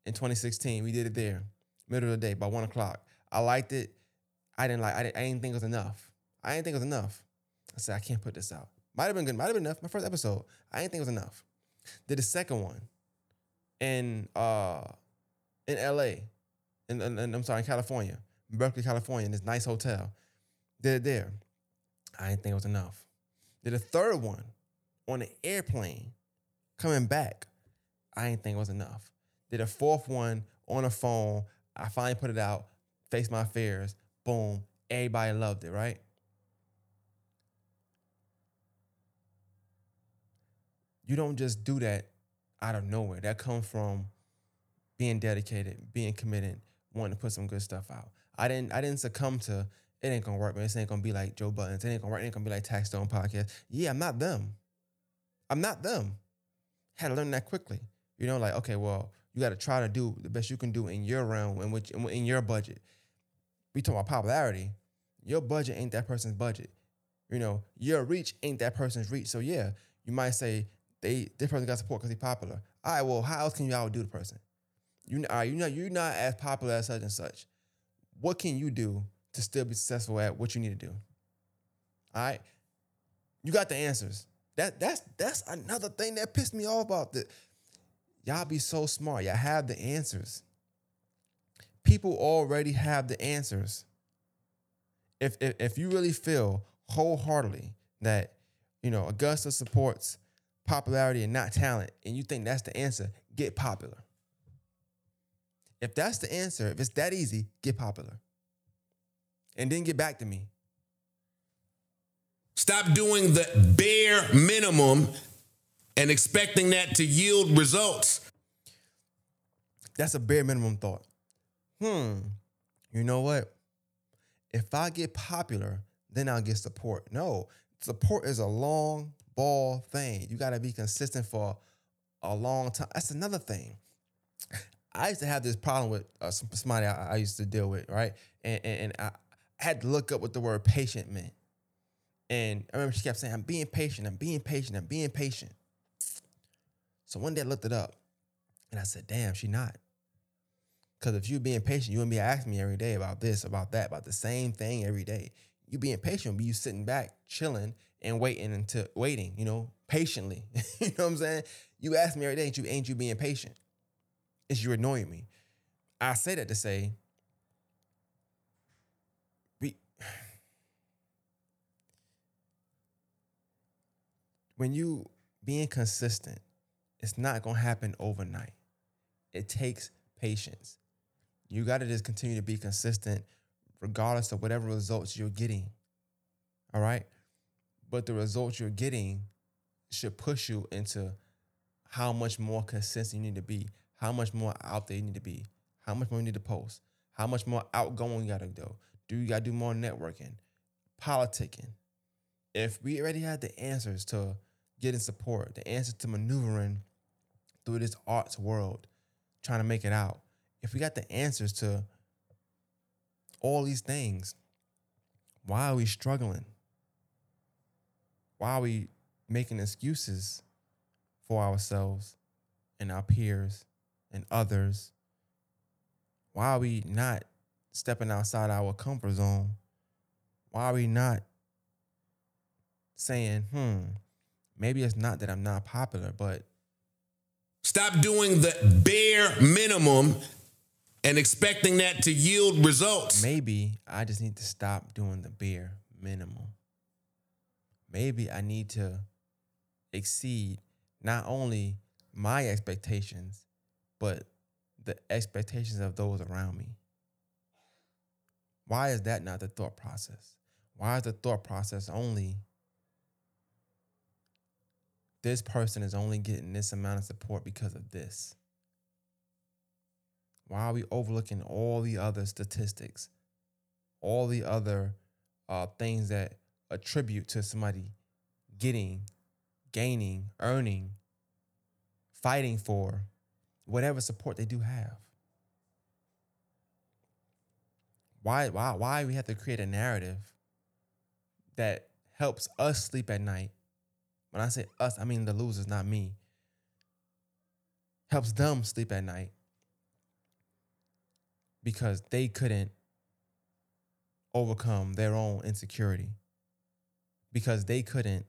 in 2016. We did it there, middle of the day, by one o'clock. I liked it. I didn't like. I didn't, I didn't think it was enough. I didn't think it was enough. I said I can't put this out. Might have been good. Might have been enough. My first episode. I didn't think it was enough. Did the second one in uh in LA, in, in, in I'm sorry, in California, Berkeley, California, in this nice hotel. Did it there. I didn't think it was enough. Did a third one on an airplane coming back. I didn't think it was enough. Did a fourth one on a phone. I finally put it out, Face My Fears. Boom. Everybody loved it, right? You don't just do that out of nowhere. That comes from being dedicated, being committed, wanting to put some good stuff out. I didn't I didn't succumb to it ain't gonna work, man. This ain't gonna be like Joe Buttons. It ain't gonna work. It ain't gonna be like Tax Stone Podcast. Yeah, I'm not them. I'm not them. Had to learn that quickly. You know, like okay, well, you got to try to do the best you can do in your realm, in which in your budget. We talk about popularity. Your budget ain't that person's budget. You know, your reach ain't that person's reach. So yeah, you might say they this person got support because he's popular. All right, well, how else can you outdo the person? You right, you know you're not as popular as such and such. What can you do to still be successful at what you need to do? All right, you got the answers. That that's that's another thing that pissed me off about the y'all be so smart. Y'all have the answers. People already have the answers. If if, if you really feel wholeheartedly that you know Augusta supports popularity and not talent, and you think that's the answer, get popular. If that's the answer, if it's that easy, get popular. And then get back to me. Stop doing the bare minimum and expecting that to yield results. That's a bare minimum thought. Hmm, you know what? If I get popular, then I'll get support. No, support is a long ball thing. You got to be consistent for a long time. That's another thing. I used to have this problem with uh, somebody I, I, used to deal with, right? And, and, and I had to look up what the word patient meant. And I remember she kept saying, I'm being patient, I'm being patient, I'm being patient. So one day I looked it up and I said, damn, she not. Because if you being patient, you wouldn't be asking me every day about this, about that, about the same thing every day. You being patient would be you sitting back, chilling, and waiting until waiting, you know, patiently. you know what I'm saying? You ask me every day, ain't you ain't you being patient? Is you annoying me? I say that to say we when you being consistent, it's not gonna happen overnight. It takes patience. You gotta just continue to be consistent regardless of whatever results you're getting. All right but the results you're getting should push you into how much more consistent you need to be, how much more out there you need to be, how much more you need to post, how much more outgoing you gotta do. Do you gotta do more networking, politicking? If we already had the answers to getting support, the answers to maneuvering through this arts world, trying to make it out, if we got the answers to all these things, why are we struggling? Why are we making excuses for ourselves and our peers and others? Why are we not stepping outside our comfort zone? Why are we not saying, hmm, maybe it's not that I'm not popular, but Stop doing the bare minimum and expecting that to yield results. maybe I just need to stop doing the bare minimum. Maybe I need to exceed not only my expectations, but the expectations of those around me. Why is that not the thought process? Why is the thought process only this person is only getting this amount of support because of this? Why are we overlooking all the other statistics, all the other uh, things that attribute to somebody getting, gaining, earning, fighting for whatever support they do have? Why, why, why we have to create a narrative that helps us sleep at night? When I say us, I mean the losers, not me. Helps them sleep at night because they couldn't overcome their own insecurity because they couldn't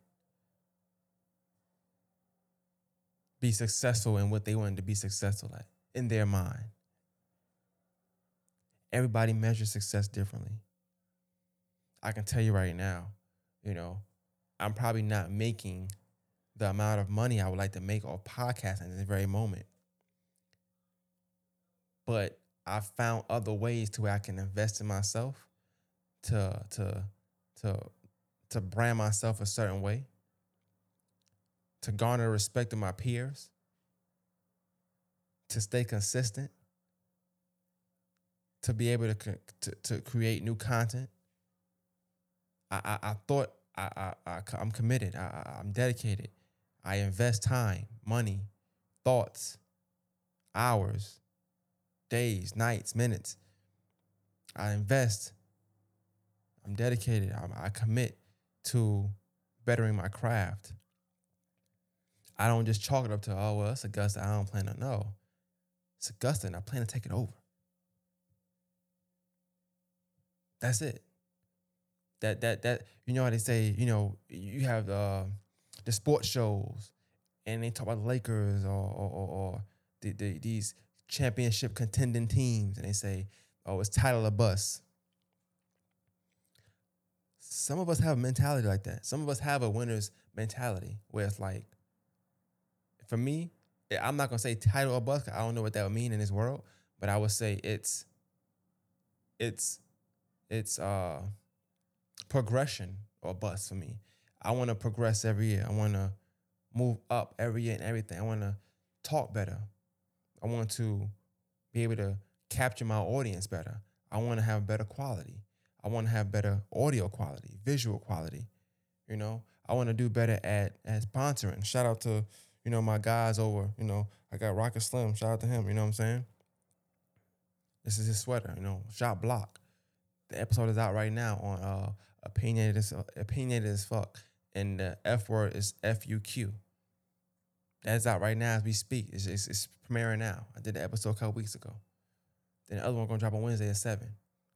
be successful in what they wanted to be successful at in their mind. Everybody measures success differently. I can tell you right now, you know, I'm probably not making the amount of money I would like to make off podcasting at this very moment. But I found other ways to where I can invest in myself to to to to brand myself a certain way, to garner respect of my peers, to stay consistent, to be able to to, to create new content. I I, I thought I, I I I'm committed. I, I I'm dedicated. I invest time, money, thoughts, hours, days, nights, minutes. I invest. I'm dedicated. I, I commit to bettering my craft. I don't just chalk it up to, oh, well, it's Augusta. I don't plan to know. It's Augusta, and I plan to take it over. That's it. That that that you know how they say, you know, you have uh, the sports shows, and they talk about the Lakers or or, or, or the, the, these championship contending teams, and they say, oh, it's title of bus. Some of us have a mentality like that. Some of us have a winner's mentality where it's like, for me, I'm not gonna say title or bus. 'cause I don't know what that would mean in this world, but I would say it's, it's, it's uh, progression or bust for me. I want to progress every year. I want to move up every year and everything. I want to talk better. I want to be able to capture my audience better. I want to have better quality. I want to have better audio quality, visual quality. You know, I want to do better at at sponsoring. Shout out to you know my guys over. You know, I got Rocket Slim. Shout out to him. You know what I'm saying? This is his sweater. You know, Shot Block. The episode is out right now on uh opinionated as opinionated as fuck, and the F word is F U Q. That's out right now as we speak. It's, it's, it's premiering now. I did the episode a couple weeks ago. Then the other one gonna drop on Wednesday at seven.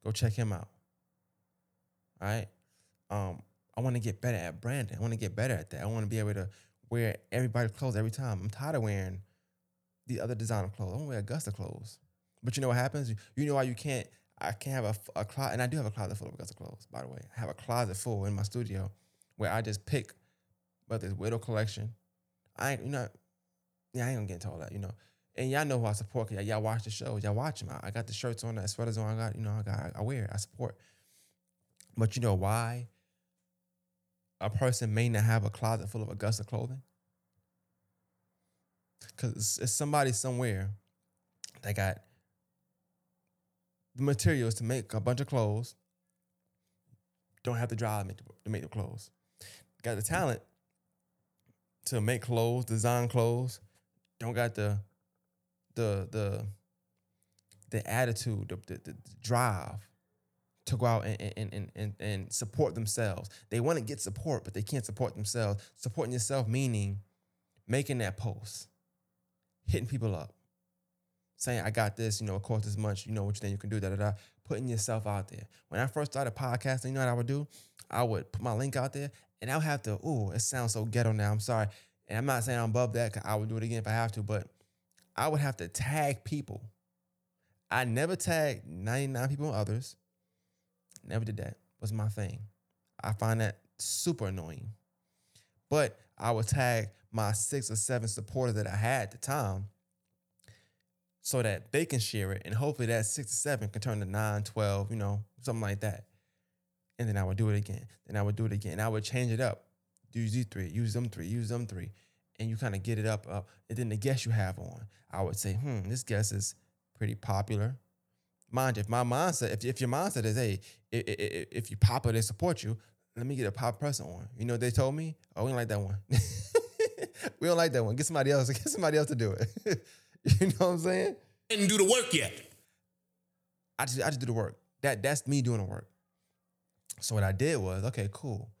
Go check him out. Right. Um, I want to get better at branding. I want to get better at that. I want to be able to wear everybody's clothes every time. I'm tired of wearing the other designer clothes. I want to wear Augusta clothes. But you know what happens? You, know why you can't. I can't have a, a closet, and I do have a closet full of Augusta clothes. By the way, I have a closet full in my studio where I just pick, whether it's Widow Collection. I ain't, you know, yeah, I ain't gonna get into all that, you know. And y'all know who I support. Cause y'all watch the shows. Y'all watch them. I, I got the shirts on, the sweaters on. I got, you know, I got, I wear it. I support. But you know why a person may not have a closet full of Augusta clothing? Because it's, somebody somewhere that got the materials to make a bunch of clothes, don't have to drive to make the, to make the clothes. Got the talent to make clothes, design clothes, don't got the the the the attitude, the, the, the drive to go out and, and, and, and, support themselves. They want to get support, but they can't support themselves. Supporting yourself meaning making that post, hitting people up, saying I got this, you know, it costs this much, you know what you think you can do, da da da. Putting yourself out there. When I first started podcasting, you know what I would do? I would put my link out there and I would have to, oh, it sounds so ghetto now. I'm sorry. And I'm not saying I'm above that, I would do it again if I have to, but I would have to tag people. I never tagged 99 people and others. Never did that. Was my thing. I find that super annoying. But I would tag my six or seven supporters that I had at the time so that they can share it. And hopefully that six or seven can turn to nine, 12, you know, something like that. And then I would do it again. Then I would do it again. I would change it up. Use these three, use them three, use them three. And you kind of get it up, up. And then the guest you have on, I would say, hmm, this guest is pretty popular. Mind you, if my mindset, if, if your mindset is, hey, if, if, you popular, they support you, let me get a pop person on. You know what they told me? Oh, we don't like that one. we don't like that one. Get somebody else. Get somebody else to do it. you know what I'm saying? Didn't do the work yet. I just I just do the work. That that's me doing the work. So what I did was, okay, cool.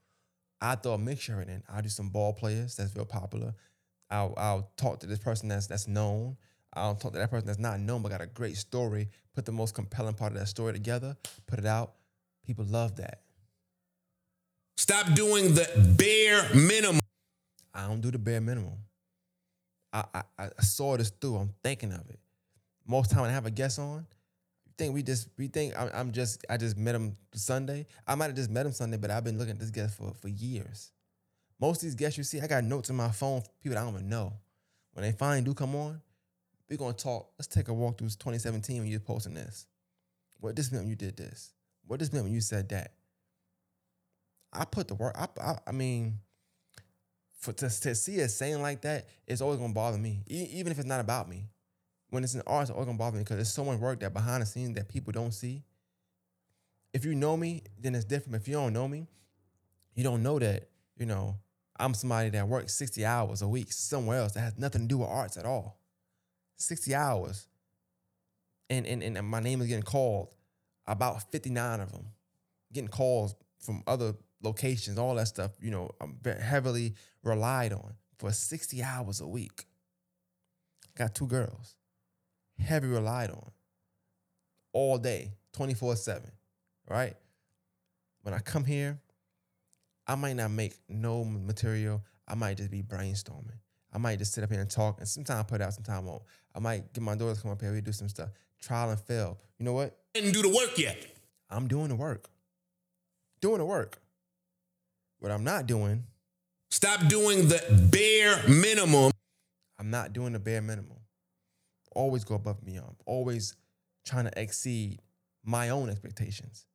I throw a mixture in. I'll do some ball players that's real popular. I'll I'll talk to this person that's that's known. I'll talk to that person that's not known but got a great story. Put the most compelling part of that story together. Put it out. People love that. Stop doing the bare minimum. I don't do the bare minimum. I, I I saw this through. I'm thinking of it. Most time when I have a guest on, you think we just we think I'm, I'm just I just met him Sunday. I might have just met him Sunday, but I've been looking at this guest for for years. Most of these guests you see, I got notes in my phone. People I don't even know. When they finally do come on, we're gonna talk. Let's take a walk through 2017 when you're posting this. What this meant when you did this? What this meant when you said that? I put the work. I I, I mean, for to, to see a saying like that, it's always gonna bother me, e- even if it's not about me. When it's an art, it's always gonna bother me because there's so much work that behind the scenes that people don't see. If you know me, then it's different. If you don't know me, you don't know that you know I'm somebody that works 60 hours a week somewhere else that has nothing to do with arts at all. 60 hours. And, and, and my name is getting called about 59 of them. Getting calls from other locations, all that stuff, you know, I'm heavily relied on for 60 hours a week. Got two girls, heavy relied on all day, 24 7, right? When I come here, I might not make no material. I might just be brainstorming. I might just sit up here and talk, and sometimes i put out, sometimes won't. I might get my daughters to come up here, we do some stuff, trial and fail. You know what? Didn't do the work yet. I'm doing the work. Doing the work. What I'm not doing, Stop doing the bare minimum. I'm not doing the bare minimum. Always go above and beyond. Always trying to exceed my own expectations.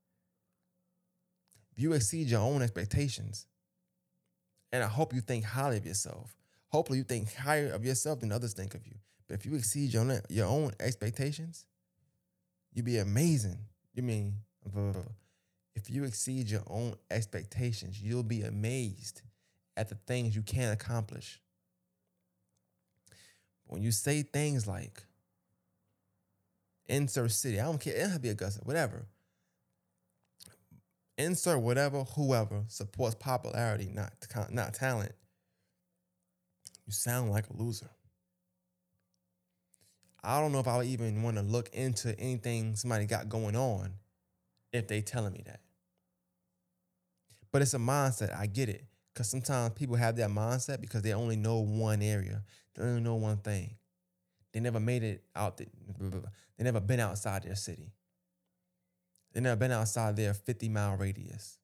If you exceed your own expectations, and I hope you think highly of yourself. Hopefully, you think higher of yourself than others think of you. But if you exceed your own, your own expectations, you'd be amazing. You mean, if you exceed your own expectations, you'll be amazed at the things you can accomplish. When you say things like insert city, I don't care, it to be Augusta, whatever. Insert whatever, whoever supports popularity, not not talent. You sound like a loser. I don't know if I would even want to look into anything somebody got going on if they telling me that. But it's a mindset. I get it. Because sometimes people have that mindset because they only know one area. They only know one thing. They never made it out. The, they never been outside their city. They never been outside their 50 mile radius.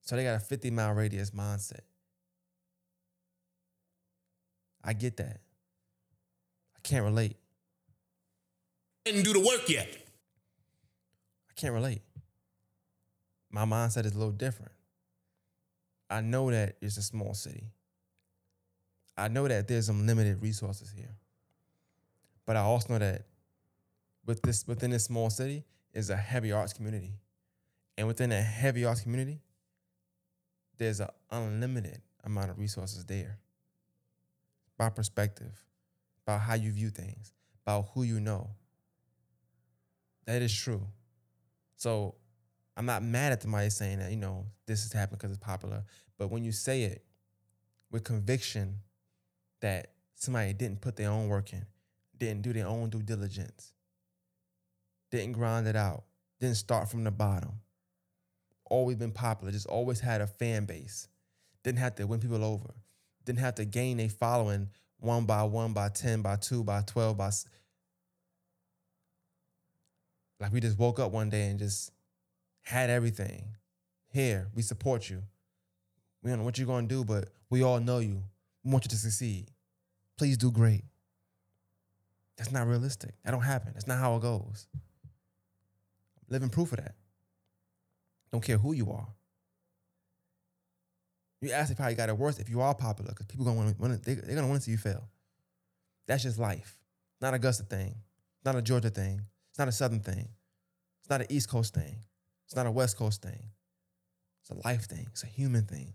So they got a 50 mile radius mindset. I get that. I can't relate. Didn't do the work yet. I can't relate. My mindset is a little different. I know that it's a small city. I know that there's some limited resources here. But I also know that with this within this small city is a heavy arts community. And within a heavy arts community, there's an unlimited amount of resources there. By perspective, about how you view things, about who you know. That is true. So I'm not mad at somebody saying that, you know, this is happening because it's popular. But when you say it with conviction that somebody didn't put their own work in, didn't do their own due diligence, didn't grind it out, didn't start from the bottom. Always been popular, just always had a fan base. Didn't have to win people over. Didn't have to gain a following one by one, by 10, by two, by 12, by. Like we just woke up one day and just had everything. Here, we support you. We don't know what you're to do, but we all know you. We want you to succeed. Please do great. That's not realistic. That don't happen. That's not how it goes. Living proof of that. Don't care who you are. You actually probably got it worse if you are popular because people gonna. They, they're gonna want to see you fail. That's just life. Not a Augusta thing. Not a Georgia thing. It's not a Southern thing. It's not an East Coast thing. It's not a West Coast thing. It's a life thing. It's a human thing.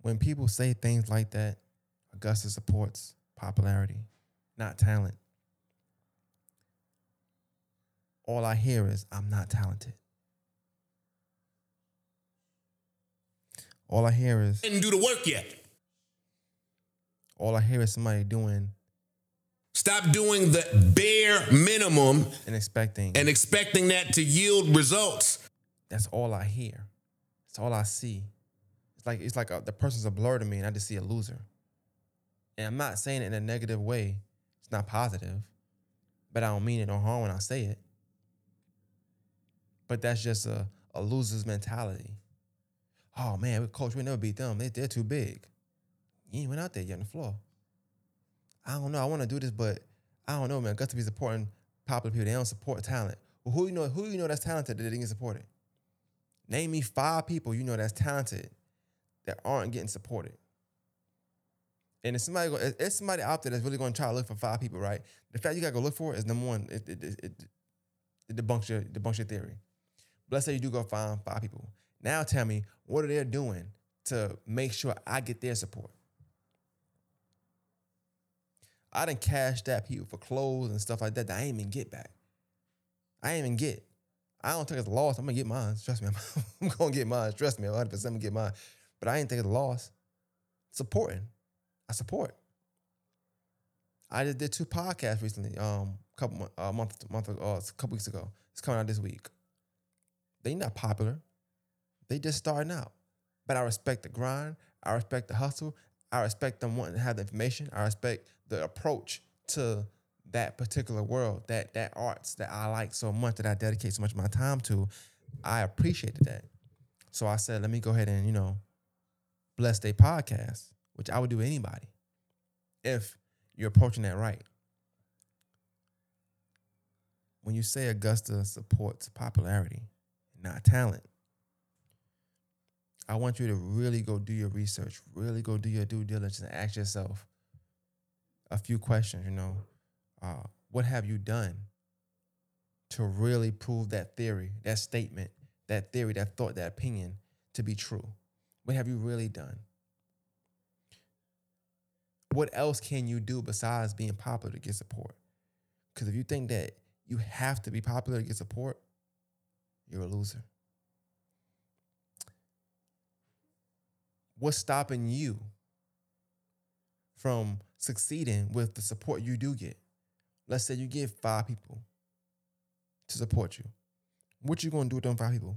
When people say things like that, Augusta supports popularity, not talent. All I hear is, I'm not talented. All I hear is, Didn't do the work yet. All I hear is somebody doing Stop doing the bare minimum and expecting. and expecting that to yield results. That's all I hear. That's all I see. It's like it's like a, the person's a blur to me, and I just see a loser. And I'm not saying it in a negative way. It's not positive, but I don't mean it no harm when I say it. But that's just a, a loser's mentality. Oh man, coach, we never beat them. They, they're too big. You ain't went out there yet on the floor. I don't know. I want to do this, but I don't know, man. Got to be supporting popular people. They don't support talent. Well, who you know? Who you know that's talented that didn't get supported? Name me five people you know that's talented that aren't getting supported. And if somebody, if somebody out there that's really going to try to look for five people, right? The fact you got to go look for it is number one. It, it, it, it, it debunks your debunks your theory. But let's say you do go find five people. Now tell me what are they doing to make sure I get their support. I didn't cash that people for clothes and stuff like that that I ain't even get back. I ain't even get. I don't think it's a loss. I'm gonna get mine. Trust me, I'm, I'm gonna get mine. Trust me, 100 percent gonna get mine. But I ain't think it's a loss. Supporting, I support. I just did two podcasts recently. Um, couple a month month ago, uh, a couple weeks ago. It's coming out this week. They not popular. They just starting out. But I respect the grind. I respect the hustle. I respect them wanting to have the information. I respect the approach to that particular world, that that arts that I like so much that I dedicate so much of my time to. I appreciated that. So I said, let me go ahead and, you know, bless their podcast, which I would do anybody if you're approaching that right. When you say Augusta supports popularity, not talent, I want you to really go do your research, really go do your due diligence, and ask yourself a few questions. You know, uh, what have you done to really prove that theory, that statement, that theory, that thought, that opinion to be true? What have you really done? What else can you do besides being popular to get support? Because if you think that you have to be popular to get support, you're a loser. What's stopping you from succeeding with the support you do get? Let's say you get five people to support you. What you gonna do with them five people?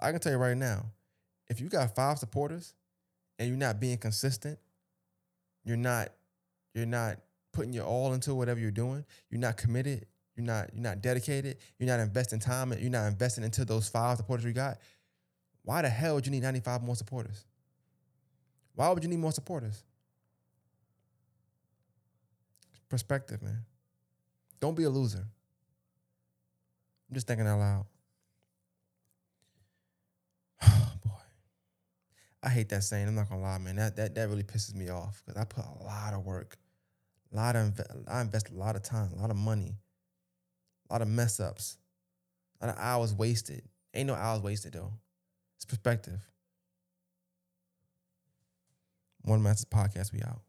I can tell you right now, if you got five supporters and you're not being consistent, you're not you're not putting your all into whatever you're doing, you're not committed, you're not you're not dedicated, you're not investing time, and you're not investing into those five supporters you got. Why the hell would you need 95 more supporters? Why would you need more supporters? Perspective, man. Don't be a loser. I'm just thinking out loud. Oh boy. I hate that saying. I'm not gonna lie, man. That that that really pisses me off because I put a lot of work, a lot of I invest a lot of time, a lot of money, a lot of mess ups, a lot of hours wasted. Ain't no hours wasted though. It's perspective. One Masters podcast. We out.